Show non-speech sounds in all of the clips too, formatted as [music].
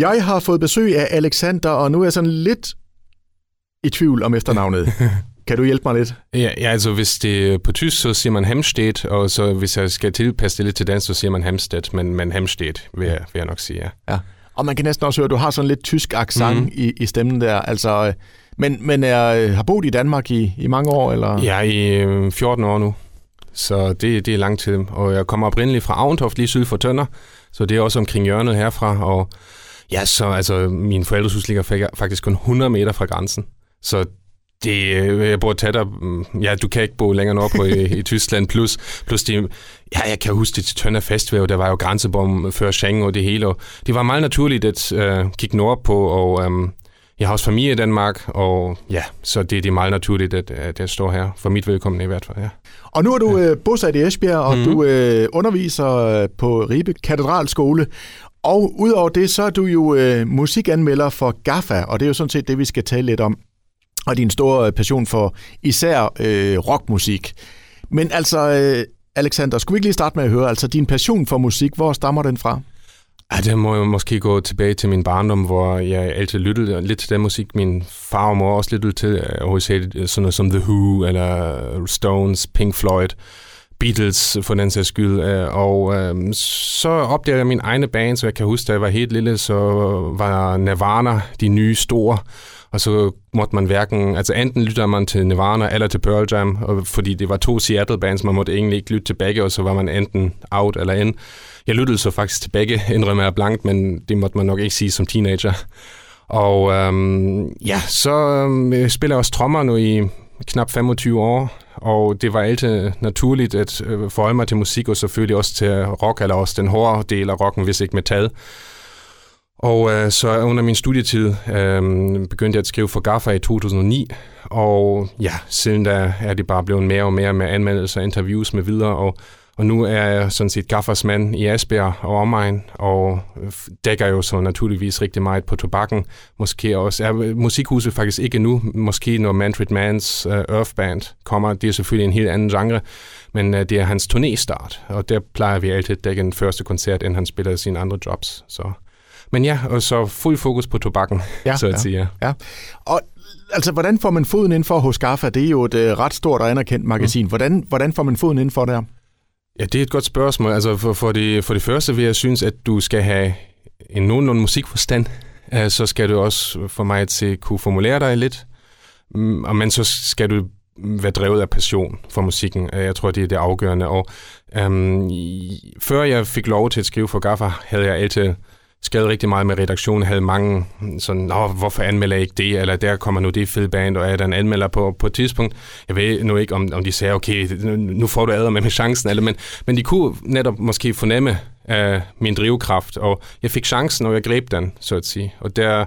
Jeg har fået besøg af Alexander, og nu er jeg sådan lidt i tvivl om efternavnet. [laughs] Kan du hjælpe mig lidt? Ja, ja, altså hvis det er på tysk, så siger man Hemstedt, og så hvis jeg skal tilpasse det lidt til dansk, så siger man Hemstedt, men, men Hemstedt vil jeg, vil jeg nok sige, ja. ja. Og man kan næsten også høre, at du har sådan lidt tysk accent mm. i, i stemmen der. Altså, øh, men men er, har boet i Danmark i, i mange år? Eller? Ja, i 14 år nu. Så det, det er lang tid. Og jeg kommer oprindeligt fra Aventoft, lige syd for Tønder. Så det er også omkring hjørnet herfra. Og ja, så altså, min forældreshus ligger faktisk kun 100 meter fra grænsen. Så det, øh, jeg bor tættere, mm, ja, du kan ikke bo længere nordpå i, [laughs] i Tyskland, plus, plus de, ja, jeg kan huske det til Tønder Festival, der var jo grænsebom før Schengen og det hele, og det var meget naturligt at uh, kigge nordpå, og um, jeg har også familie i Danmark, og ja, så det, det er meget naturligt, at, at jeg står her, for mit vedkommende i hvert fald, ja. Og nu er du ja. uh, bosat i Esbjerg, og mm-hmm. du uh, underviser på Ribe Katedralskole, og udover det, så er du jo øh, musikanmelder for GAFA, og det er jo sådan set det, vi skal tale lidt om og din store øh, passion for især øh, rockmusik. Men altså, øh, Alexander, skulle vi ikke lige starte med at høre, altså din passion for musik, hvor stammer den fra? Ja, det må jeg måske gå tilbage til min barndom, hvor jeg altid lyttede lidt til den musik. Min far og mor også lyttede til, øh, hovedsageligt sådan noget som The Who, eller Stones, Pink Floyd, Beatles for den sags skyld. Øh, og øh, så opdagede jeg min egne band, så jeg kan huske, da jeg var helt lille, så var Nirvana de nye store og så måtte man hverken, altså enten lytter man til Nirvana eller til Pearl Jam, og fordi det var to Seattle-bands, man måtte egentlig ikke lytte til begge, og så var man enten out eller in. Jeg lyttede så faktisk til begge, [laughs] indrømmer jeg blankt, men det måtte man nok ikke sige som teenager. Og øhm, ja, så øhm, spiller jeg også trommer nu i knap 25 år, og det var altid naturligt at øh, forholde mig til musik, og selvfølgelig også til rock, eller også den hårde del af rocken, hvis ikke metal. Og øh, så under min studietid øh, begyndte jeg at skrive for Gaffa i 2009, og ja, siden da er det bare blevet mere og mere med anmeldelser, interviews med videre, og, og nu er jeg sådan set GAFAs mand i Asbjerg og omegn, og dækker jo så naturligvis rigtig meget på tobakken. Måske også, er musikhuset faktisk ikke nu, måske når Manfred Mans uh, Earth Band kommer, det er selvfølgelig en helt anden genre, men uh, det er hans turnéstart, og der plejer vi altid at dække en første koncert, inden han spiller sine andre jobs, så... Men ja, og så fuld fokus på tobakken, ja, [laughs] så at ja, sige. Ja. Og altså, hvordan får man foden ind for hos Gaffa? Det er jo et uh, ret stort og anerkendt magasin. Mm. Hvordan, hvordan får man foden ind for der? Ja, det er et godt spørgsmål. Altså, for, for, det, for det første vil jeg synes, at du skal have en nogenlunde musikforstand. Øh, så skal du også for mig til kunne formulere dig lidt. Mm, og men så skal du være drevet af passion for musikken. Øh, jeg tror, det er det afgørende. Og øhm, før jeg fik lov til at skrive for Gaffa, havde jeg altid skrevet rigtig meget med redaktionen, havde mange sådan, Nå, hvorfor anmelder jeg ikke det, eller der kommer nu det fede band, og er der en anmelder på, på et tidspunkt. Jeg ved nu ikke, om, om de sagde, okay, nu får du æder med, med chancen, eller, men, men de kunne netop måske fornemme uh, min drivkraft, og jeg fik chancen, og jeg greb den, så at sige. Og der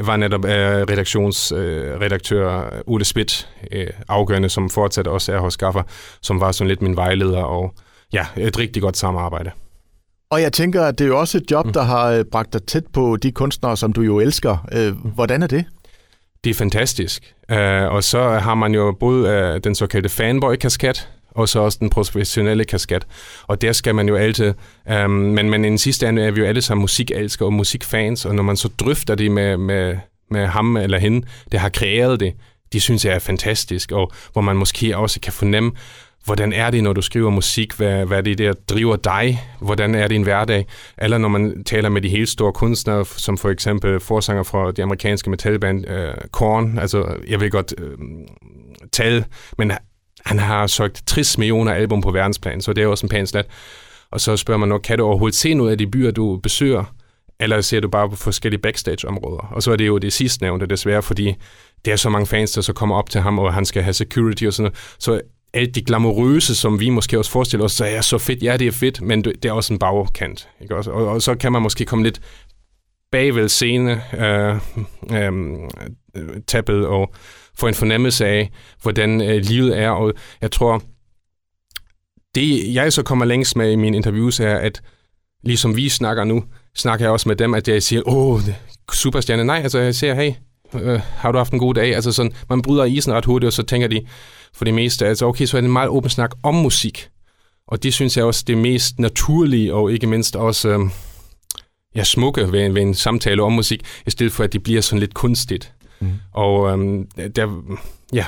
var netop øh, uh, redaktionsredaktør øh, uh, Ole Spidt uh, afgørende, som fortsat også er hos Gaffer, som var sådan lidt min vejleder, og ja, et rigtig godt samarbejde. Og jeg tænker, at det er jo også et job, mm. der har øh, bragt dig tæt på de kunstnere, som du jo elsker. Øh. Hvordan er det? Det er fantastisk. Uh, og så har man jo både den såkaldte fanboy-kasket, og så også den professionelle kasket. Og der skal man jo altid... Um, men, men i den sidste ende er vi jo alle sammen musikelskere og musikfans, og når man så drøfter det med, med, med ham eller hende, der har kreeret det, de synes jeg er fantastisk, og hvor man måske også kan fornemme, hvordan er det, når du skriver musik? Hvad, hvad er det, der driver dig? Hvordan er det en hverdag? Eller når man taler med de helt store kunstnere, som for eksempel forsanger fra det amerikanske metalband uh, Korn. Altså, jeg vil godt øh, uh, tale, men han har søgt 60 millioner album på verdensplan, så det er også en pæn slat. Og så spørger man nok, kan du overhovedet se noget af de byer, du besøger? Eller ser du bare på forskellige backstage-områder? Og så er det jo det sidste nævnte, desværre, fordi der er så mange fans, der så kommer op til ham, og han skal have security og sådan noget. Så alt det glamourøse, som vi måske også forestiller os, så er så fedt. Ja, det er fedt, men det er også en bagkant. Ikke? Og, og, og så kan man måske komme lidt bagved scene, øh, øhm, øh, tappet og få en fornemmelse af, hvordan øh, livet er. Og jeg tror, det jeg så kommer længst med i mine interviews er, at ligesom vi snakker nu, snakker jeg også med dem, at jeg siger, åh, superstjerne. Nej, altså jeg siger, hey, øh, har du haft en god dag? Altså sådan, man bryder isen ret hurtigt, og så tænker de, for det meste. Altså okay, så er det en meget åben snak om musik. Og det synes jeg også det mest naturlige, og ikke mindst også, øh, ja, smukke ved, ved en samtale om musik, i stedet for at det bliver sådan lidt kunstigt. Mm. Og øhm, der, ja,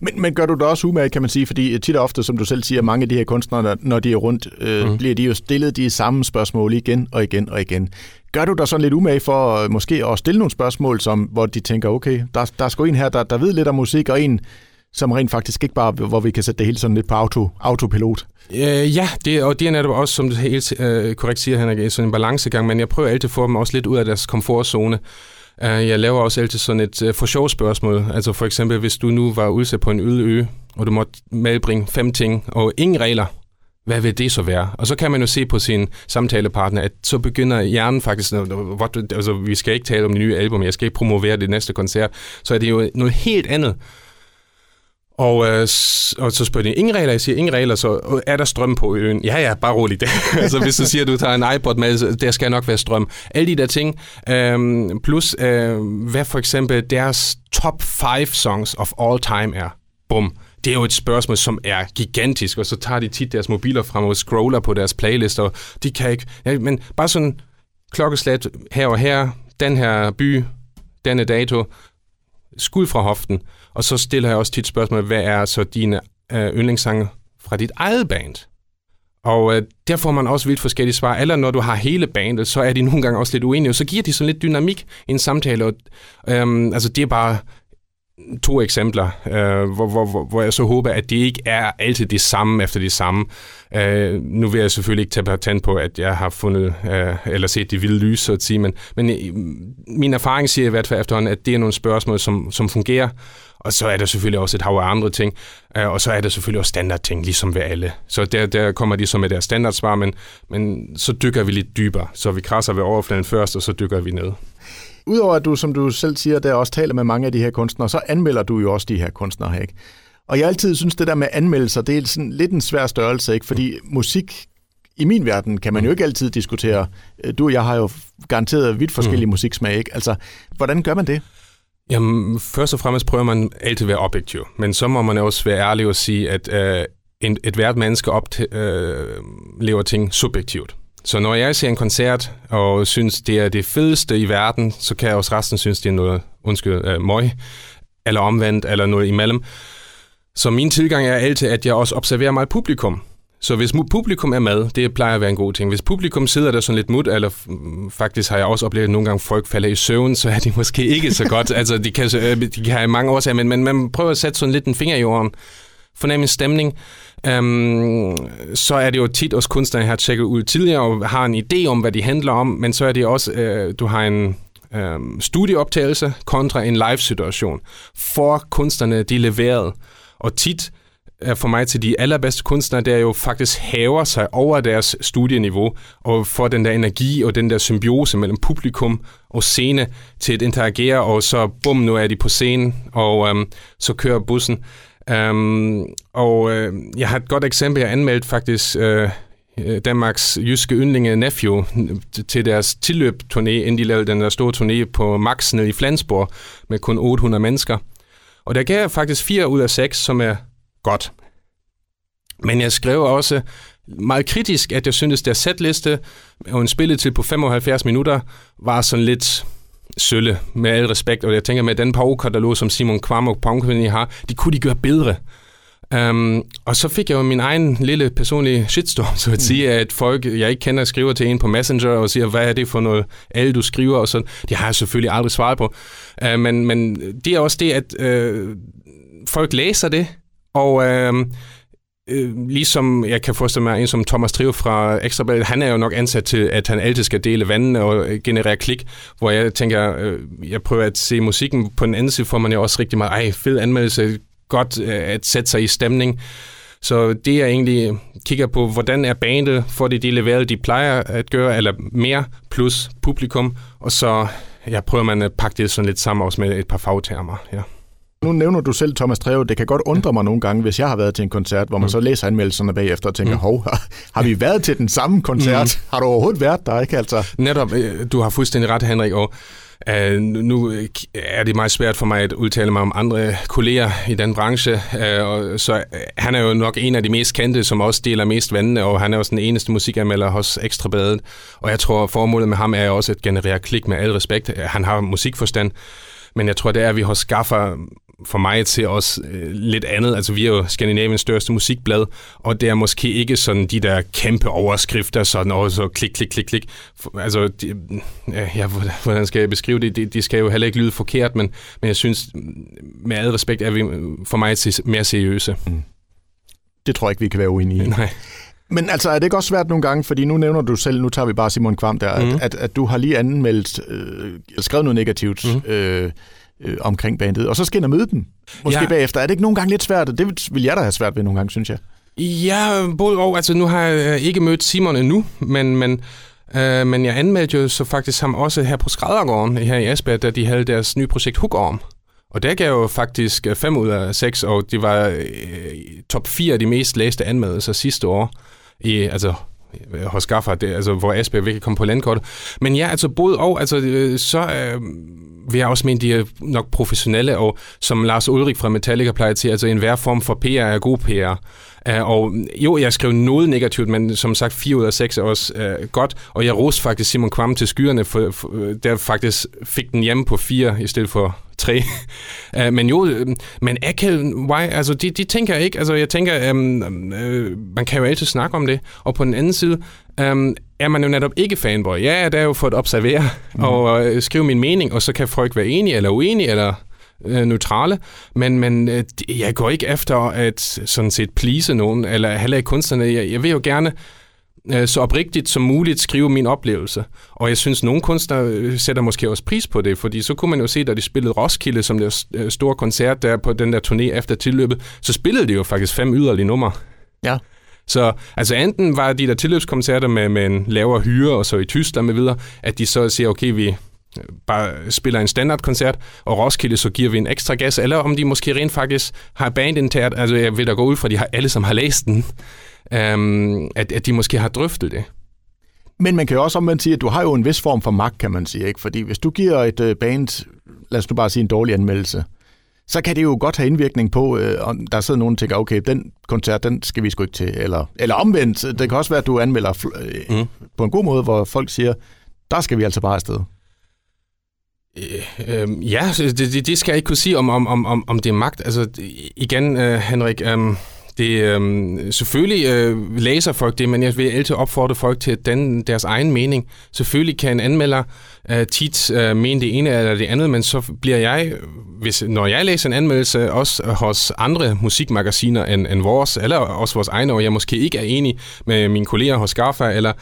men, men gør du det også umage, kan man sige, fordi tit og ofte, som du selv siger, mange af de her kunstnere, når de er rundt, øh, mm. bliver de jo stillet de samme spørgsmål igen og igen og igen. Gør du dig sådan lidt umage for øh, måske at stille nogle spørgsmål, som, hvor de tænker, okay, der, der er sgu en her, der, der ved lidt om musik, og en, som rent faktisk ikke bare, hvor vi kan sætte det hele sådan lidt på auto, autopilot. Øh, ja, det, og det er netop også, som du helt øh, korrekt siger, Henrik, sådan en balancegang, men jeg prøver altid at få dem også lidt ud af deres komfortzone. Øh, jeg laver også altid sådan et øh, for sjov spørgsmål. Altså for eksempel, hvis du nu var udsat på en øde ø, og du måtte medbringe fem ting, og ingen regler, hvad vil det så være? Og så kan man jo se på sin samtalepartner, at så begynder hjernen faktisk, altså vi skal ikke tale om det nye album, jeg skal ikke promovere det næste koncert, så er det jo noget helt andet. Og, øh, og så spørger de, ingen regler? Jeg siger, ingen regler, så er der strøm på øen? Ja, ja, bare roligt. [laughs] altså hvis du siger, at du tager en iPod med, der skal nok være strøm. Alle de der ting. Øhm, plus, øh, hvad for eksempel deres top 5 songs of all time er. Bum. Det er jo et spørgsmål, som er gigantisk, og så tager de tit deres mobiler frem og scroller på deres playlister, og de kan ikke... Ja, men bare sådan klokkeslæt her og her, den her by, denne dato, skud fra hoften. Og så stiller jeg også tit spørgsmål, hvad er så dine øh, yndlingssange fra dit eget band? Og øh, der får man også vildt forskellige svar. Eller når du har hele bandet, så er de nogle gange også lidt uenige, og så giver de sådan lidt dynamik i en samtale. Og, øh, altså det er bare to eksempler, øh, hvor, hvor, hvor, hvor jeg så håber, at det ikke er altid det samme efter det samme. Øh, nu vil jeg selvfølgelig ikke tage patent på, at jeg har fundet øh, eller set de vilde lys, så at sige, men, men øh, min erfaring siger i hvert fald efterhånden, at det er nogle spørgsmål, som, som fungerer, og så er der selvfølgelig også et hav af andre ting, øh, og så er der selvfølgelig også standardting, ligesom ved alle. Så der, der kommer de så med deres standardsvar, men, men så dykker vi lidt dybere, så vi krasser ved overfladen først, og så dykker vi ned. Udover at du, som du selv siger, der også taler med mange af de her kunstnere, så anmelder du jo også de her kunstnere her, ikke? Og jeg altid synes, det der med anmeldelser, det er sådan lidt en svær størrelse, ikke? Fordi musik i min verden kan man jo ikke altid diskutere. Du og jeg har jo garanteret vidt forskellige mm. musiksmag, ikke? Altså, hvordan gør man det? Jamen, først og fremmest prøver man altid at være objektiv, men så må man også være ærlig og sige, at øh, en, et hvert menneske oplever øh, ting subjektivt. Så når jeg ser en koncert og synes, det er det fedeste i verden, så kan jeg også resten synes, det er noget, undskyld, øh, møg, eller omvendt, eller noget imellem. Så min tilgang er altid, at jeg også observerer meget publikum. Så hvis publikum er med, det plejer at være en god ting. Hvis publikum sidder der sådan lidt mut, eller mm, faktisk har jeg også oplevet, at nogle gange folk falder i søvn, så er det [laughs] måske ikke så godt. altså, de kan, øh, de kan have mange årsager, men, men man prøver at sætte sådan lidt en finger i jorden, fornemme en stemning. Øhm, så er det jo tit også kunstnere, jeg har tjekket ud tidligere, og har en idé om, hvad de handler om, men så er det også, øh, du har en øh, studieoptagelse kontra en live-situation. For kunstnerne, de leveret. Og tit er for mig til de allerbedste kunstnere, der jo faktisk hæver sig over deres studieniveau og får den der energi og den der symbiose mellem publikum og scene til at interagere, og så bum, nu er de på scenen, og øhm, så kører bussen. Øhm, og øh, jeg har et godt eksempel, jeg anmeldt faktisk øh, øh, Danmarks jyske yndlinge Nephew øh, til deres tilløb-turné, inden de lavede den der store turné på Max nede i Flensborg med kun 800 mennesker. Og der gav jeg faktisk 4 ud af 6, som er godt. Men jeg skrev også meget kritisk, at jeg syntes, der sætliste og en spilletid på 75 minutter var sådan lidt sølle, med al respekt. Og jeg tænker, med den par som Simon Kvam og Pongkvinde har, de kunne de gøre bedre. Um, og så fik jeg jo min egen lille personlige shitstorm, så at sige, at folk, jeg ikke kender, skriver til en på Messenger og siger, hvad er det for noget, alle du skriver, og sådan. Det har jeg selvfølgelig aldrig svaret på. Uh, men, men det er også det, at uh, folk læser det, og uh, øh, ligesom jeg kan forestille mig, en som Thomas Trio fra Ekstrabladet, han er jo nok ansat til, at han altid skal dele vandene og øh, generere klik, hvor jeg tænker, øh, jeg prøver at se musikken. På den anden side får man jo også rigtig meget, ej, fed anmeldelse, godt øh, at sætte sig i stemning. Så det jeg egentlig kigger på, hvordan er bandet, får det de leveret, de plejer at gøre, eller mere, plus publikum, og så jeg prøver man at pakke det sådan lidt sammen også med et par fagtermer, ja. Nu nævner du selv Thomas Treve. Det kan godt undre mig nogle gange, hvis jeg har været til en koncert, hvor man mm. så læser anmeldelserne bagefter og tænker, mm. hov, har vi været til den samme koncert? Mm. Har du overhovedet været der, ikke altså? Netop, øh, du har fuldstændig ret, Henrik, og Uh, nu er det meget svært for mig at udtale mig om andre kolleger i den branche, uh, og så uh, han er jo nok en af de mest kendte, som også deler mest vandene, og han er også den eneste musikanmelder hos Ekstrabladet, og jeg tror, formålet med ham er også at generere klik med al respekt. Han har musikforstand, men jeg tror, det er, at vi har skaffer for mig til os øh, lidt andet. Altså, vi er jo Skandinaviens største musikblad, og det er måske ikke sådan de der kæmpe overskrifter, sådan og så klik, klik, klik, klik. Altså, de, ja, hvordan skal jeg beskrive det? De, de skal jo heller ikke lyde forkert, men, men jeg synes, med al respekt, er vi for mig til mere seriøse. Mm. Det tror jeg ikke, vi kan være uenige i. [laughs] Nej. Men altså, er det ikke også svært nogle gange, fordi nu nævner du selv, nu tager vi bare Simon Kvam der, mm. at, at, at du har lige anmeldt, øh, skrevet noget negativt, mm. øh, øh, omkring bandet, og så skal jeg møde dem, måske ja. bagefter. Er det ikke nogle gange lidt svært? Det vil jeg da have svært ved nogle gange, synes jeg. Ja, både og. Altså, nu har jeg øh, ikke mødt Simon endnu, men, men, øh, men jeg anmeldte jo så faktisk ham også her på Skræddergården her i Asbjerg, da de havde deres nye projekt Hookorm. Og der gav jo faktisk 5 øh, ud af 6, og det var øh, top 4 af de mest læste anmeldelser sidste år. I, altså Øh, hos Gaffa, det, altså, hvor Asbjerg virkelig kom på landkortet. Men ja, altså både og, altså, øh, så øh, vil jeg også mene, de er nok professionelle, og som Lars Ulrik fra Metallica plejer til, altså enhver form for PR er god PR. Uh, øh, og jo, jeg skrev noget negativt, men som sagt, 4 ud af 6 er også uh, godt, og jeg roste faktisk Simon Kvam til skyerne, for, for, der faktisk fik den hjemme på 4 i stedet for 3. uh, [laughs] men jo, men Akel, why, altså de, de tænker jeg ikke, altså jeg tænker, um, uh, man kan jo altid snakke om det, og på den anden side, um, er man jo netop ikke fanboy. Ja, det er jo for at observere mm. og uh, skrive min mening, og så kan folk være enige eller uenige, eller uh, neutrale, men, men uh, jeg går ikke efter at sådan set please nogen, eller heller ikke kunstnerne. Jeg, jeg vil jo gerne uh, så oprigtigt som muligt skrive min oplevelse. Og jeg synes, nogle kunstnere sætter måske også pris på det, fordi så kunne man jo se, da de spillede Roskilde som det store koncert der på den der turné efter tilløbet, så spillede de jo faktisk fem yderlige numre. Ja. Så altså enten var de der tilløbskoncerter med, med en lavere hyre, og så i Tyskland med videre, at de så siger, okay, vi bare spiller en standardkoncert, og Roskilde, så giver vi en ekstra gas, eller om de måske rent faktisk har bandintært, altså jeg vil da gå ud fra, at de har alle, som har læst den, um, at, at de måske har drøftet det. Men man kan jo også omvendt sige, at du har jo en vis form for magt, kan man sige. Ikke? Fordi hvis du giver et uh, band, lad os nu bare sige en dårlig anmeldelse, så kan det jo godt have indvirkning på, øh, om der sidder nogen og tænker, okay, den koncert, den skal vi sgu ikke til. Eller, eller omvendt, det kan også være, at du anmelder øh, mm. på en god måde, hvor folk siger, der skal vi altså bare afsted. Øh, øh, ja, det, det skal jeg ikke kunne sige, om, om, om, om det er magt. Altså, igen, øh, Henrik, øh, det, øh, selvfølgelig øh, læser folk det, men jeg vil altid opfordre folk til at danne deres egen mening. Selvfølgelig kan en anmelder øh, tit øh, mene det ene eller det andet, men så bliver jeg, hvis, når jeg læser en anmeldelse, også hos andre musikmagasiner end, end vores, eller også vores egne, og jeg måske ikke er enig med mine kolleger hos Garfa eller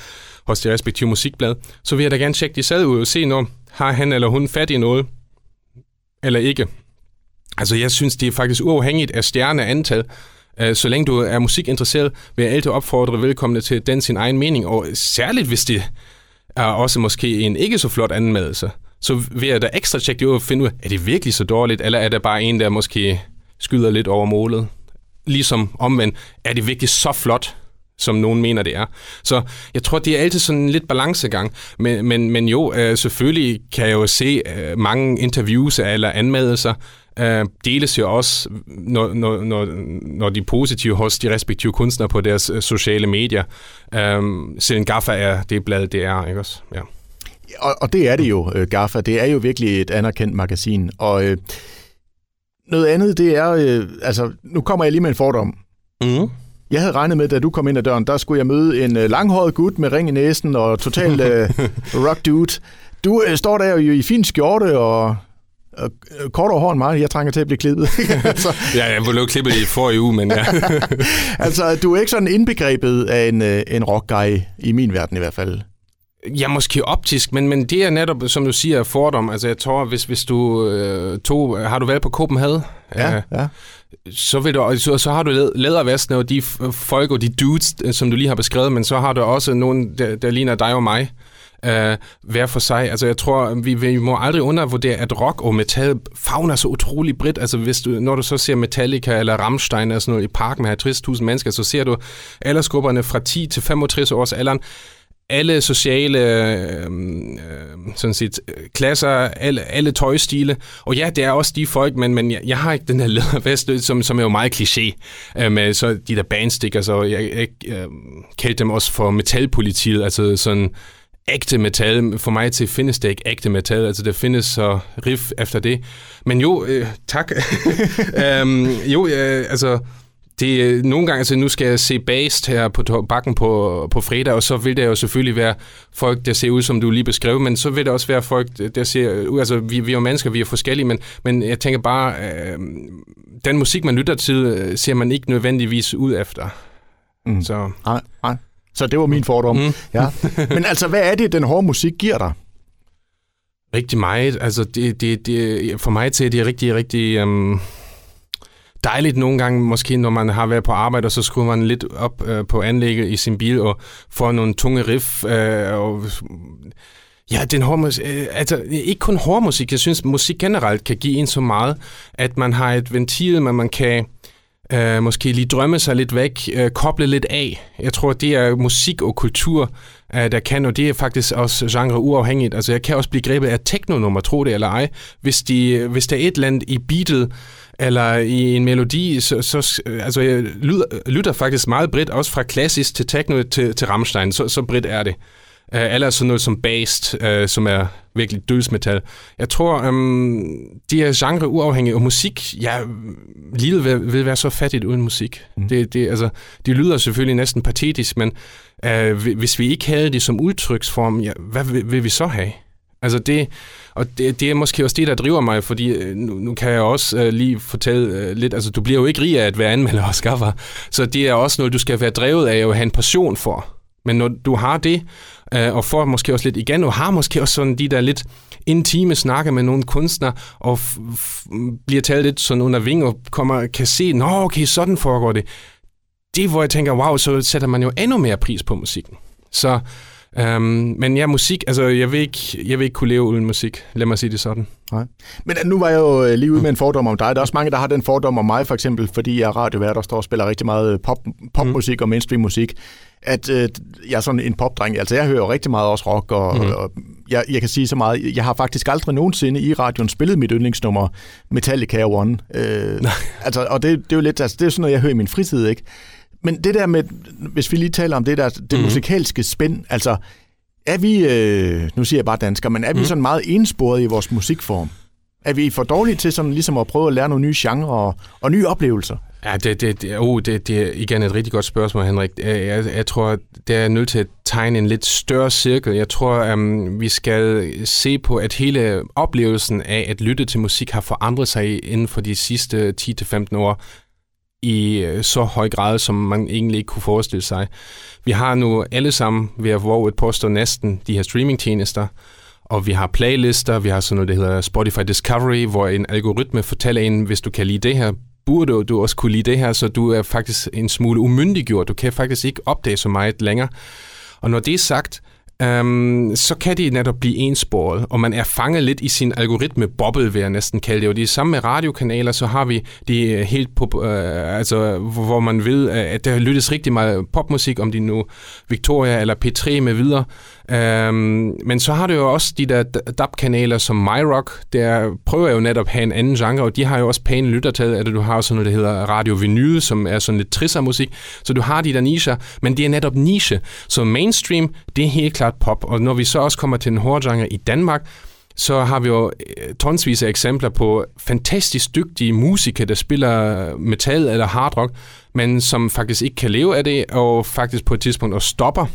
hos det respektive musikblad, så vil jeg da gerne tjekke de sad ud og se, når har han eller hun fat i noget, eller ikke. Altså, jeg synes, det er faktisk uafhængigt af stjerneantal, antal, Øh, så længe du er musikinteresseret, vil jeg altid opfordre velkomne til den sin egen mening, og særligt hvis det er også måske en ikke så flot anmeldelse, så vil jeg da ekstra tjekke det ud og finde ud, er det virkelig så dårligt, eller er det bare en, der måske skyder lidt over målet? Ligesom omvendt, er det virkelig så flot, som nogen mener, det er. Så jeg tror, det er altid sådan en lidt balancegang. Men, men, men jo, øh, selvfølgelig kan jeg jo se øh, mange interviews eller anmeldelser, øh, deles jo også, når, når, når, når de positive hos de respektive kunstnere på deres øh, sociale medier. Øh, Selen Gaffa er det blad, det er, ikke også? Ja. Og, og det er det jo, øh, Gaffa. Det er jo virkelig et anerkendt magasin. Og øh, noget andet, det er, øh, altså, nu kommer jeg lige med en fordom. Mm. Jeg havde regnet med, da du kom ind ad døren, der skulle jeg møde en øh, langhåret gut med ring i næsen og total [laughs] øh, rock dude. Du øh, står der jo i fin skjorte og øh, kortere hår end mig, jeg trænger til at blive klippet. [laughs] altså, ja, jeg blev klippet i forrige uge, men ja. [laughs] altså, du er ikke sådan indbegrebet af en, øh, en rock guy, i min verden i hvert fald. Ja, måske optisk, men, men det er netop, som du siger, fordom. Altså, jeg tror, hvis, hvis du øh, tog... Har du været på Copenhagen? Ja, ja. Så, vil du, så, så har du lædervestene og de folk og de dudes, som du lige har beskrevet, men så har du også nogen, der, der ligner dig og mig øh, hver for sig. Altså jeg tror, vi, vi må aldrig undervurdere, at rock og metal fagner så utrolig bredt. Altså hvis du, når du så ser Metallica eller Rammstein eller sådan noget i park med 50.000 mennesker, så ser du aldersgrupperne fra 10 til 65 års alderen, alle sociale øh, øh, sådan set, øh, klasser, alle, alle tøjstile. Og ja, det er også de folk, men, men jeg, jeg har ikke den her lædervest, som, som er jo meget kliché øh, med så de der bandstickers, og jeg, jeg øh, kaldte dem også for metalpolitiet, altså sådan ægte metal. For mig til findes det ikke ægte metal, altså det findes så riff efter det. Men jo, øh, tak. um, [laughs] jo, øh, altså det er nogle gange, altså nu skal jeg se Based her på bakken på, på fredag, og så vil det jo selvfølgelig være folk, der ser ud, som du lige beskrev, men så vil det også være folk, der ser ud, altså vi, vi er jo mennesker, vi er forskellige, men, men jeg tænker bare, øh, den musik, man lytter til, øh, ser man ikke nødvendigvis ud efter. Mm. Så. Nej, nej. Så det var min fordom. Mm. Ja. [laughs] Men altså, hvad er det, den hårde musik giver dig? Rigtig meget. Altså, det, det, det, for mig til, det er rigtig, rigtig... Um dejligt nogle gange, måske når man har været på arbejde, og så skruer man lidt op øh, på anlægget i sin bil og får nogle tunge riff. Øh, og, ja, den hårde musik, øh, altså ikke kun hård musik, jeg synes musik generelt kan give en så meget, at man har et ventil, men man kan øh, måske lige drømme sig lidt væk, øh, koble lidt af. Jeg tror, det er musik og kultur, øh, der kan, og det er faktisk også genre uafhængigt. Altså jeg kan også blive grebet af teknonummer, tro det eller ej, hvis, de, hvis der er et eller andet i beatet, eller i en melodi, så, så øh, altså, jeg lytter, lytter faktisk meget bredt, også fra klassisk til techno til, til Rammstein, så, så bredt er det. Uh, eller sådan noget som Based, uh, som er virkelig dødsmetal. Jeg tror, um, de er genre uafhængige, og musik, ja, livet vil, vil være så fattigt uden musik. Mm. Det, det, altså, de lyder selvfølgelig næsten patetisk, men uh, hvis vi ikke havde det som udtryksform, ja, hvad vil, vil vi så have? Altså det, og det, det er måske også det, der driver mig, fordi øh, nu, nu kan jeg også uh, lige fortælle uh, lidt, altså du bliver jo ikke rig af at være anmelder [laughs] og skaffer, så det er også noget, du skal være drevet af og have en passion for. Men når du har det, øh, og får måske også lidt igen, og har måske også sådan de der lidt intime snakke med nogle kunstnere, og bliver talt lidt sådan under ving, og kommer, kan se, nå okay, sådan foregår det. Det hvor jeg tænker, wow, så sætter man jo endnu mere pris på musikken. Så Um, men ja, musik, altså jeg vil, ikke, jeg vil ikke kunne leve uden musik, lad mig sige det sådan. Nej. Men nu var jeg jo øh, lige ude med en fordom om dig. Der er også mange, der har den fordom om mig, for eksempel, fordi jeg er radiovært og står og spiller rigtig meget pop, popmusik mm. og mainstream musik, at øh, jeg er sådan en popdreng. Altså jeg hører rigtig meget også rock, og, mm. og jeg, jeg kan sige så meget, jeg har faktisk aldrig nogensinde i radioen spillet mit yndlingsnummer Metallica One. Øh, altså, og det, det er jo lidt, altså det er sådan noget, jeg hører i min fritid, ikke? Men det der med, hvis vi lige taler om det der, det mm. musikalske spænd, altså er vi, øh, nu siger jeg bare dansker, men er mm. vi mhm. sådan meget ensporet i vores musikform? Er vi for dårlige til sådan ligesom at prøve at lære nogle nye genrer og, og nye oplevelser? Ja, det, det, det, oh, det, det er igen et rigtig godt spørgsmål, Henrik. Jeg, jeg tror, det er nødt til at tegne en lidt større cirkel. Jeg tror, um, vi skal se på, at hele oplevelsen af at lytte til musik har forandret sig inden for de sidste 10-15 år i øh, så høj grad, som man egentlig ikke kunne forestille sig. Vi har nu alle sammen, ved at våge et påstå næsten, de her streamingtjenester, og vi har playlister, vi har sådan noget, der hedder Spotify Discovery, hvor en algoritme fortæller en, hvis du kan lide det her, burde du også kunne lide det her, så du er faktisk en smule umyndiggjort. Du kan faktisk ikke opdage så meget længere. Og når det er sagt, øhm, så kan det netop blive ensporet, og man er fanget lidt i sin algoritme bobbel, vil jeg næsten kalde det. Og det er samme med radiokanaler, så har vi det øh, helt på, øh, altså, hvor man ved, øh, at der lyttes rigtig meget popmusik, om det nu Victoria eller P3 med videre. Øhm, men så har du jo også de der DAB-kanaler som MyRock, der prøver jo netop at have en anden genre, og de har jo også pæne lyttertal, at du har sådan noget, der hedder Radio Vinyl, som er sådan lidt trisser musik, så du har de der nischer, men det er netop niche. Så mainstream, det er helt klart pop, og når vi så også kommer til den hårde genre i Danmark, så har vi jo øh, tonsvis af eksempler på fantastisk dygtige musikere, der spiller øh, metal eller hard rock, men som faktisk ikke kan leve af det, og faktisk på et tidspunkt og stopper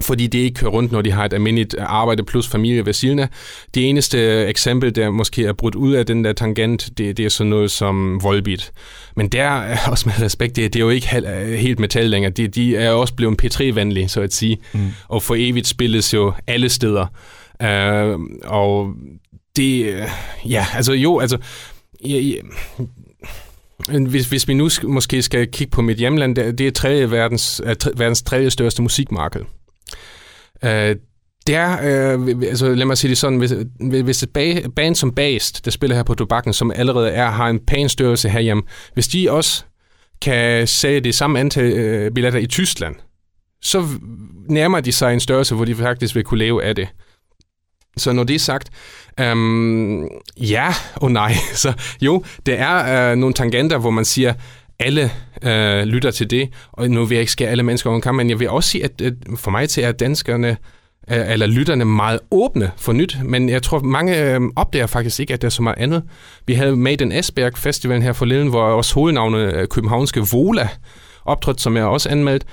fordi det ikke kører rundt, når de har et almindeligt arbejde plus familie ved siden af. Det eneste eksempel, der måske er brudt ud af den der tangent, det, det er sådan noget som Volbeat. Men der, [laughs] også med respekt, det, det er jo ikke helt metal længere. De, de er også blevet P3-venlige, så at sige. Mm. Og for evigt spilles jo alle steder. Uh, og det, ja, altså jo, altså, ja, ja, hvis, hvis vi nu måske skal kigge på mit hjemland, det er tredje verdens, verdens tredje største musikmarked. Øh, det er, øh, altså lad mig sige det sådan, hvis, hvis et band som Bast, der spiller her på Tobakken, som allerede er, har en pæn størrelse herhjemme, hvis de også kan sælge det samme antal øh, billetter i Tyskland, så nærmer de sig en størrelse, hvor de faktisk vil kunne leve af det. Så når det er sagt, øhm, ja og nej. [laughs] Så jo, det er øh, nogle tangenter, hvor man siger, alle øh, lytter til det, og nu vil jeg ikke skære alle mennesker over en kamp, men jeg vil også sige, at, øh, for mig til er danskerne eller lytterne meget åbne for nyt, men jeg tror, mange øh, opdager faktisk ikke, at der er så meget andet. Vi havde Maiden Esbjerg Festivalen her forleden, hvor også hovednavnet øh, københavnske Vola optrådte, som jeg også anmeldt.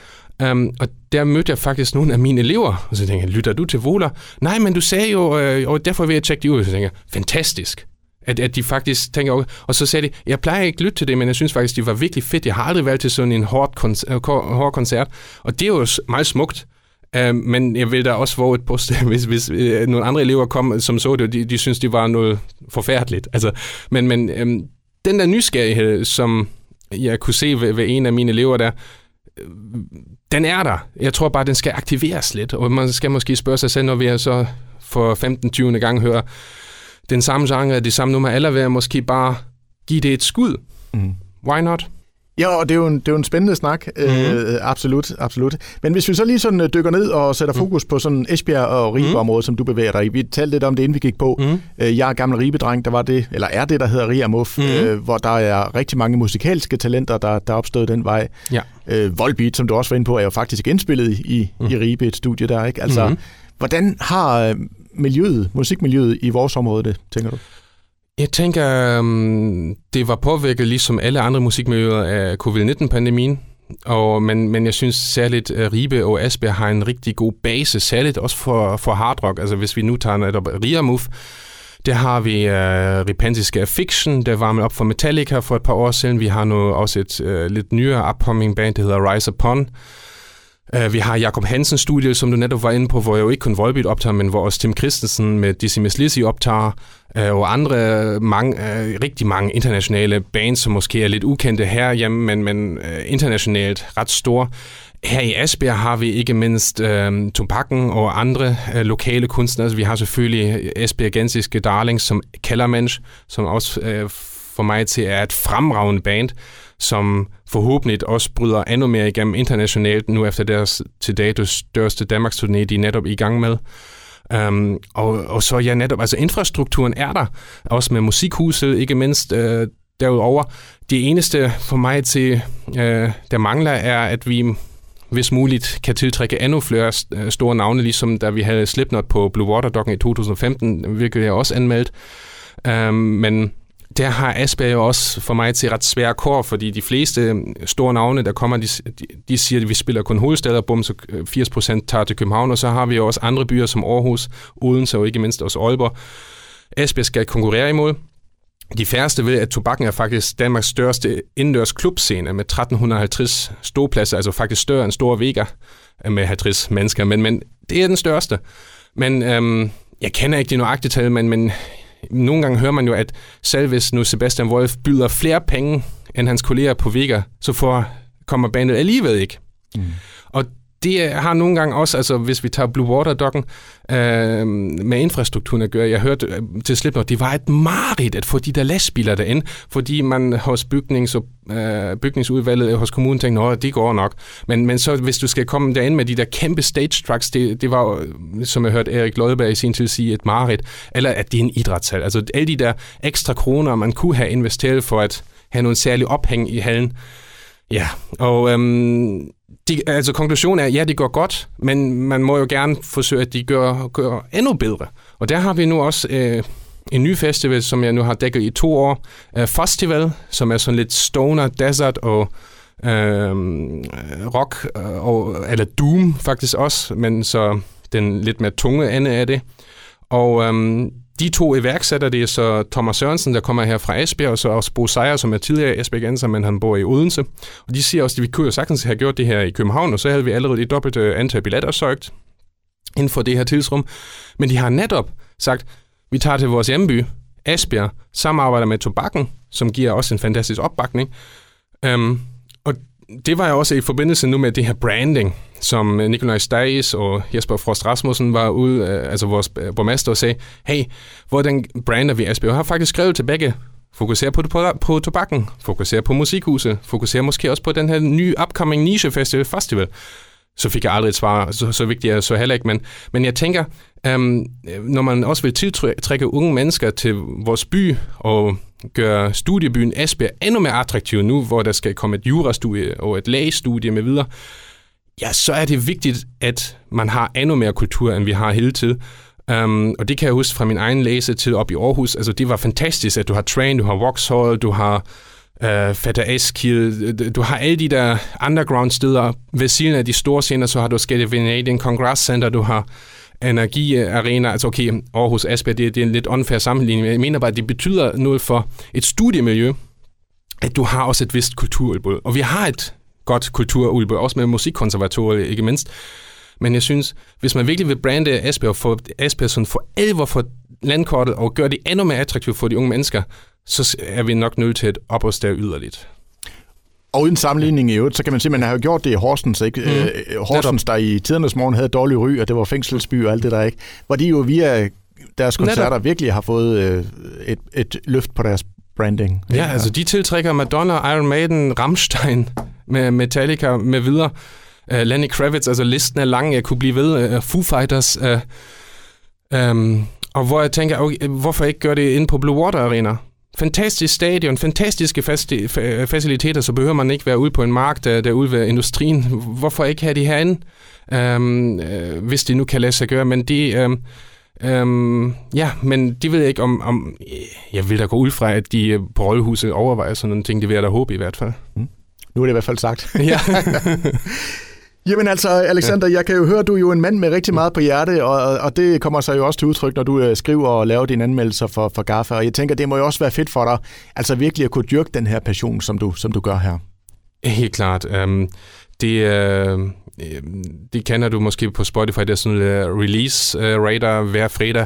Um, øhm, og der mødte jeg faktisk nogle af mine elever, og så tænkte jeg, lytter du til Vola? Nej, men du sagde jo, øh, og derfor vil jeg tjekke det ud. Så tænkte jeg, fantastisk. At, at de faktisk tænker, okay. og så sagde de, jeg plejer ikke at lytte til det, men jeg synes faktisk, det var virkelig fedt. Jeg har aldrig valgt til sådan en hård, koncert, hård koncert, og det er jo meget smukt. Uh, men jeg vil da også våge et post, [laughs] hvis, hvis uh, nogle andre elever kom, som så det, de, de synes, det var noget forfærdeligt. Altså, men men um, den der nysgerrighed, som jeg kunne se ved, ved en af mine elever der, øh, den er der. Jeg tror bare, den skal aktiveres lidt, og man skal måske spørge sig selv, når vi så for 15-20. gang hører den samme genre, det samme nummer, eller vil måske bare give det et skud. Mm. Why not? Ja, og det er jo en, det er jo en spændende snak. Mm-hmm. Øh, absolut, absolut. Men hvis vi så lige sådan øh, dykker ned og sætter mm. fokus på sådan Esbjerg og Ribe-området, mm. som du bevæger dig i. Vi talte lidt om det, inden vi gik på. Mm. Øh, jeg er gammel Ribe-dreng, der var det, eller er det, der hedder Riamuf, mm. øh, hvor der er rigtig mange musikalske talenter, der, der er opstået den vej. Ja. Øh, Volbeat, som du også var inde på, er jo faktisk indspillet i, mm. i Ribe, et studie der, ikke? Altså, mm. hvordan har øh, miljøet, musikmiljøet i vores område det, tænker du? Jeg tænker, øhm, det var påvirket ligesom alle andre musikmiljøer af covid-19-pandemien. Og, men, men jeg synes særligt, at Ribe og Asbjerg har en rigtig god base, særligt også for, for hardrock. Altså hvis vi nu tager netop Riamuf, der har vi øh, uh, Repentiske Fiction, der var med op for Metallica for et par år siden. Vi har nu også et uh, lidt nyere upcoming band, der hedder Rise Upon. Uh, vi har Jakob Hansen studiet, som du netop var inde på, hvor jo ikke kun Volbeat optager, men hvor også Tim Christensen med Dizzy Miss Lizzy optager, uh, og andre mange, uh, rigtig mange internationale bands, som måske er lidt ukendte herhjemme, men, men uh, internationalt ret store. Her i Asbjerg har vi ikke mindst uh, Tumpakken og andre uh, lokale kunstnere. Vi har selvfølgelig Esbjergensiske darlings som Kellermensch, som også uh, for mig til er et fremragende band, som forhåbentlig også bryder endnu mere igennem internationalt, nu efter deres til dato største Danmarks turné, de er netop i gang med. Um, og, og så ja, netop, altså infrastrukturen er der, også med musikhuset, ikke mindst uh, derudover. Det eneste for mig til, uh, der mangler, er, at vi hvis muligt kan tiltrække endnu flere øh, store navne, ligesom da vi havde Slipknot på Blue Water Doggen i 2015, hvilket jeg også anmeldt. Um, øhm, men der har Asbjerg jo også for mig til ret svære kår, fordi de fleste øh, store navne, der kommer, de, de siger, at vi spiller kun hovedsteder, bum, så øh, 80% tager til København, og så har vi jo også andre byer som Aarhus, Odense og ikke mindst også Aalborg. Asbjerg skal konkurrere imod. De færreste ved, at Tobakken er faktisk Danmarks største indendørs klubscene med 1350 ståpladser, altså faktisk større end Store Vega øh, med 50 mennesker, men, men det er den største. Men øhm, jeg kender ikke de nøjagtige tal, men, men nogle gange hører man jo, at selv hvis nu Sebastian Wolf byder flere penge end hans kolleger på Vega, så får, kommer bandet alligevel ikke. Mm. Det øh, har nogle gange også, altså hvis vi tager Blue Water-dokken øh, med infrastrukturen at gøre, jeg hørte øh, til Slipknot, det var et mareridt at få de der lastbiler derind, fordi man hos bygnings- og, øh, bygningsudvalget hos kommunen tænkte, at det går nok. Men, men så hvis du skal komme derind med de der kæmpe stage trucks, det, det var, øh, som jeg hørte Erik Lodberg i sin tid sige, et mareridt, eller at det er en idrætshal. Altså alle de der ekstra kroner, man kunne have investeret for at have nogle særlige ophæng i hallen, Ja, og øhm, de, altså konklusionen er, ja, det går godt, men man må jo gerne forsøge, at de gør, gør endnu bedre. Og der har vi nu også øh, en ny festival, som jeg nu har dækket i to år. øh, Festival, som er sådan lidt stoner, desert og øh, rock, øh, og, eller doom faktisk også, men så den lidt mere tunge ende af det. Og øhm, de to iværksætter det er så Thomas Sørensen, der kommer her fra Esbjerg, og så også Bo Seier, som er tidligere Esbjergenser, men han bor i Odense. Og de siger også, at vi kunne jo sagtens have gjort det her i København, og så havde vi allerede et dobbelt øh, antal billetter søgt inden for det her tidsrum. Men de har netop sagt, vi tager til vores hjemby, Esbjerg, samarbejder med Tobakken, som giver også en fantastisk opbakning. Øhm, det var jo også i forbindelse nu med det her branding, som øh, Nikolaj Stajs og Jesper Frost Rasmussen var ude, øh, altså vores øh, borgmester, og sagde, hey, hvordan brander vi Esbjerg? Jeg har faktisk skrevet til begge Fokuser på, på, på tobakken, fokuser på musikhuset, fokuser måske også på den her nye upcoming niche festival, festival. Så fik jeg aldrig et svar, så, så vigtigt er så heller ikke. Men, men jeg tænker, øhm, når man også vil tiltrække unge mennesker til vores by og gøre studiebyen Esbjerg endnu mere attraktiv nu, hvor der skal komme et jurastudie og et lægestudie med videre, ja, så er det vigtigt, at man har endnu mere kultur, end vi har hele tiden. Um, og det kan jeg huske fra min egen læsetid op i Aarhus. Altså, det var fantastisk, at du har Train, du har Vauxhall, du har øh, uh, Fata Eskil, du har alle de der underground steder ved siden af de store scener, så har du Scandinavian Congress Center, du har energiarena, altså okay, Aarhus Asbjerg, det, det er en lidt unfair sammenligning, men jeg mener bare, at det betyder noget for et studiemiljø, at du har også et vist kulturudbud. Og vi har et godt kulturudbud, også med musikkonservatoriet ikke mindst. Men jeg synes, hvis man virkelig vil brande Asbjerg, få Asbjerg sådan for alvor for landkortet og gøre det endnu mere attraktivt for de unge mennesker, så er vi nok nødt til at opruste yderligt. Og uden sammenligning i øvrigt, så kan man sige, har jo gjort det i Horsens. Ikke? Mm. Øh, Horsens, der i tidernes morgen havde dårlig ry, og det var fængselsby og alt det der, ikke? Hvor de jo via deres koncerter Netop. virkelig har fået øh, et, et løft på deres branding. Ja, ja, altså de tiltrækker Madonna, Iron Maiden, Rammstein, [laughs] med Metallica med videre. Uh, Lenny Kravitz, altså listen er lang, jeg kunne blive ved. Uh, Foo Fighters. Uh, um, og hvor jeg tænker, okay, hvorfor ikke gøre det inde på Blue Water Arena? Fantastisk stadion, fantastiske faciliteter, så behøver man ikke være ude på en mark, der, der ude ved industrien. Hvorfor ikke have de herinde, um, uh, hvis de nu kan lade sig gøre? Men de... Um, Um, ja, men det ved ikke om, om... Jeg vil da gå ud fra, at de på Rådhuset overvejer sådan nogle ting. Det vil jeg da håbe i hvert fald. Mm. Nu er det i hvert fald sagt. Ja. [laughs] Jamen altså, Alexander, jeg kan jo høre, du er jo en mand med rigtig meget på hjerte, og, og det kommer sig jo også til udtryk, når du øh, skriver og laver dine anmeldelser for, for GAFA, og jeg tænker, det må jo også være fedt for dig, altså virkelig at kunne dyrke den her passion, som du, som du gør her. Helt klart. Um, det, uh, det kender du måske på Spotify, der er sådan en uh, release uh, radar hver fredag,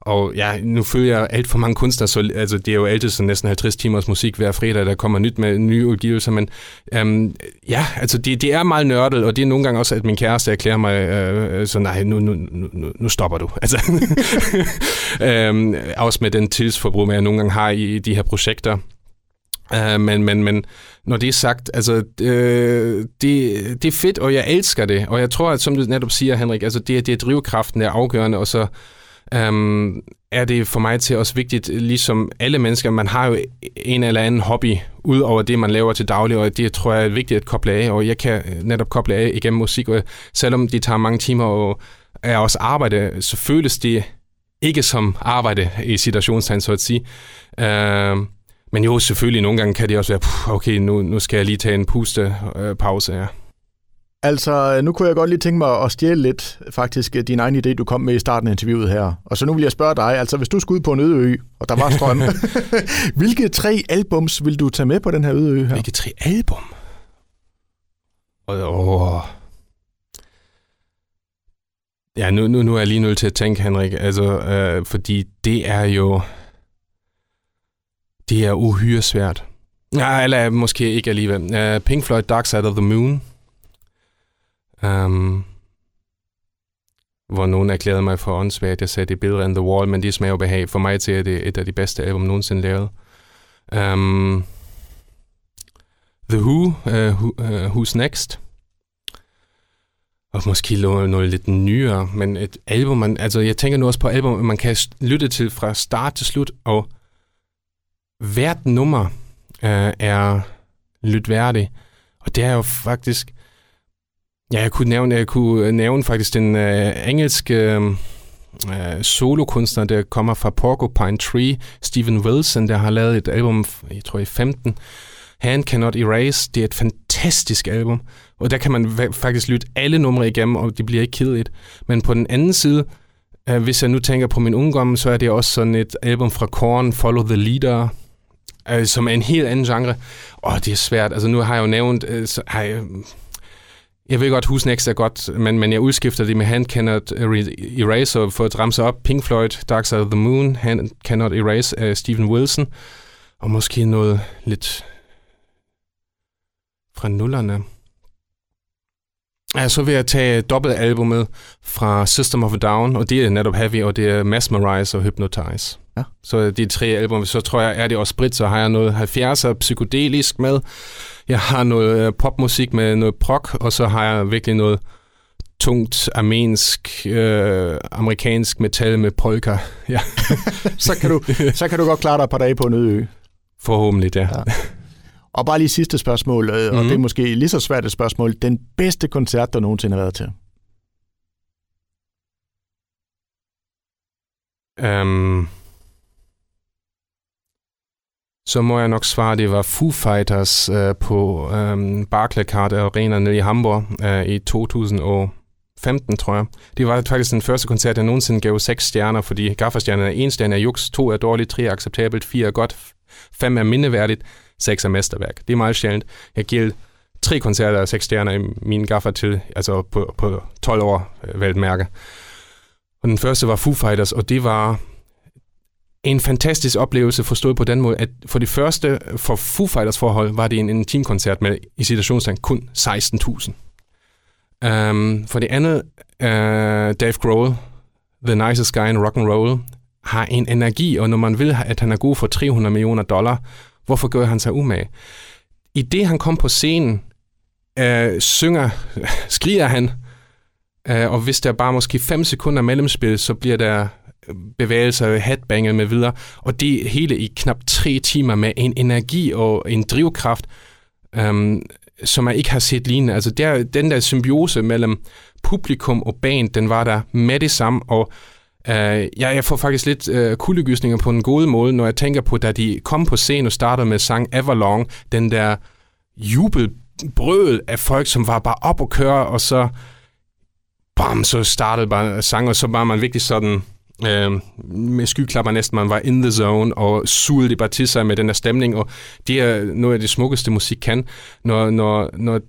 og ja, nu følger jeg alt for mange kunstnere, så altså, det er jo altid sådan næsten 50 timers musik hver fredag, der kommer nyt med nye udgivelser, men øhm, ja, altså det, det er meget nørdet, og det er nogle gange også, at min kæreste erklærer mig, øh, øh så nej, nu, nu, nu, nu stopper du. [laughs] Altså, [laughs] øhm, også med den tidsforbrug, jeg nogle gange har i de her projekter. Uh, men, men, men når det er sagt, altså, øh, det, det er fedt, og jeg elsker det. Og jeg tror, at som du netop siger, Henrik, altså, det, det er drivkraften, der er afgørende, og så øhm, er det for mig til også vigtigt, ligesom alle mennesker, man har jo en eller anden hobby, ud over det, man laver til daglig, og det tror jeg er vigtigt at koble af, og jeg kan netop koble af igennem musik, og selvom det tager mange timer og er også arbejde, så føles det ikke som arbejde i situationstegn, så at sige. Uh, men jo, selvfølgelig, nogle gange kan det også være, okay, nu, nu skal jeg lige tage en puste øh, pause, ja. Altså, nu kunne jeg godt lige tænke mig at stjæle lidt, faktisk, din egen idé, du kom med i starten af interviewet her. Og så nu vil jeg spørge dig, altså hvis du skulle ud på en øde ø, og der var strøm, [laughs] hvilke tre albums vil du tage med på den her øde ø her? Hvilke tre album? Åh... Ja, nu, nu, nu er jeg lige nødt til at tænke, Henrik, altså, øh, fordi det er jo... Det er uhyre svært. Ja, eller måske ikke alligevel. Uh, Pink Floyd, Dark Side of the Moon Um, hvor nogen erklærede mig for åndssvagt. Jeg sagde, det er bedre end The Wall, men det smager behag. For mig til er det et af de bedste album nogensinde lavet. Um, The Who, uh, who uh, Who's Next? Og måske noget, noget lidt nyere, men et album, man, altså jeg tænker nu også på album, man kan lytte til fra start til slut, og hvert nummer uh, er lytværdigt. Og det er jo faktisk, Ja, jeg kunne nævne, jeg kunne øh, nævne faktisk den øh, engelske øh, øh, solokunstner, der kommer fra Porcupine Tree, Steven Wilson, der har lavet et album, jeg tror i 15, Hand Cannot Erase. Det er et fantastisk album, og der kan man faktisk lytte alle numre igennem, og det bliver ikke kedeligt. Men på den anden side, øh, hvis jeg nu tænker på min ungdom, så er det også sådan et album fra Korn, Follow the Leader, øh, som er en helt anden genre. Åh, det er svært. Altså nu har jeg jo nævnt, øh, så har jeg, jeg ved godt, Husnext er godt, men, men jeg udskifter det med Hand Cannot Erase, og for at ramse op Pink Floyd, Dark Side of the Moon, Hand Cannot Erase af Steven Wilson, og måske noget lidt fra nullerne. Ja, så vil jeg tage dobbeltalbummet fra System of a Down, og det er netop Heavy, og det er Mesmerize og Hypnotize. Ja. Så de tre album, så tror jeg, er det også Brit, så har jeg noget 70'er psykedelisk med. Jeg har noget øh, popmusik med noget prog, og så har jeg virkelig noget tungt armensk, øh, amerikansk metal med polka. [laughs] Ja. så, kan du, så kan du godt klare dig et par dage på en øde ø. Forhåbentlig, ja. ja. Og bare lige sidste spørgsmål, mm-hmm. og det er mhm. måske lige så svært et spørgsmål. Den bedste koncert, der nogensinde har været til? Um, så må jeg nok svare, det var Foo Fighters uh, på um, Barclaycard Arena nede i Hamburg uh, i 2015, tror jeg. Det var faktisk den første koncert, jeg nogensinde gav seks stjerner, fordi gafferstjernerne er en stjerne er juks, to er dårligt, tre er acceptabelt, fire er godt, fem er mindeværdigt, seks er mesterværk. Det er meget sjældent. Jeg giver tre koncerter af seks stjerner i min gaffer til, altså på, på 12 år, øh, valgt mærke. Og den første var Foo Fighters, og det var en fantastisk oplevelse forstået på den måde, at for det første, for Foo Fighters forhold, var det en, en teamkoncert med i situationstegn kun 16.000. Um, øhm, for det andet, uh, Dave Grohl, The Nicest Guy in Rock and Roll, har en energi, og når man vil, at han er god for 300 millioner dollar, hvorfor gør han sig umage? I det, han kom på scenen, øh, synger, [laughs] skriger han, øh, og hvis der bare måske 5 sekunder mellemspil, så bliver der bevægelser, headbanger med videre, og det hele i knap tre timer med en energi og en drivkraft, øhm, som jeg ikke har set lignende. Altså der, den der symbiose mellem publikum og band, den var der med det samme, og øh, ja, jeg får faktisk lidt øh, kuldegysninger på en god måde, når jeg tænker på, da de kom på scenen og startede med sang Everlong, den der jubelbrøl af folk, som var bare op og køre, og så bam, så startede bare sang, og så var man virkelig sådan uh, med skyklapper næsten, man var in the zone, og sugede det bare til sig med den der stemning, og det er noget af det smukkeste musik kan, når, når, når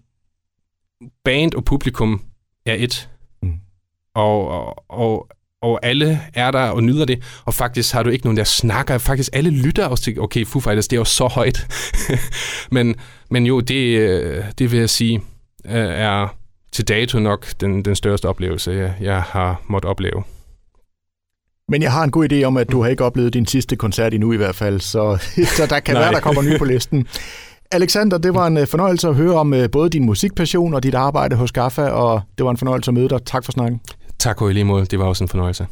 band og publikum er et. Mm. Og, og, og og alle er der og nyder det, og faktisk har du ikke nogen, der snakker. Faktisk alle lytter også til, okay, Foo Fighters, det er jo så højt. [laughs] men, men jo, det, øh, det vil jeg sige, øh, er til dato nok den, den største oplevelse, jeg, jeg har måttet opleve. Men jeg har en god idé om, at du har ikke oplevet din sidste koncert endnu i hvert fald, så, [laughs] så der kan være, der kommer nye på listen. Alexander, det var en øh, fornøjelse at høre om både din musikpassion og dit arbejde hos Gaffa, og det var en fornøjelse at møde dig. Tak for snakken. Tak og i lige måde. Det var også en fornøjelse.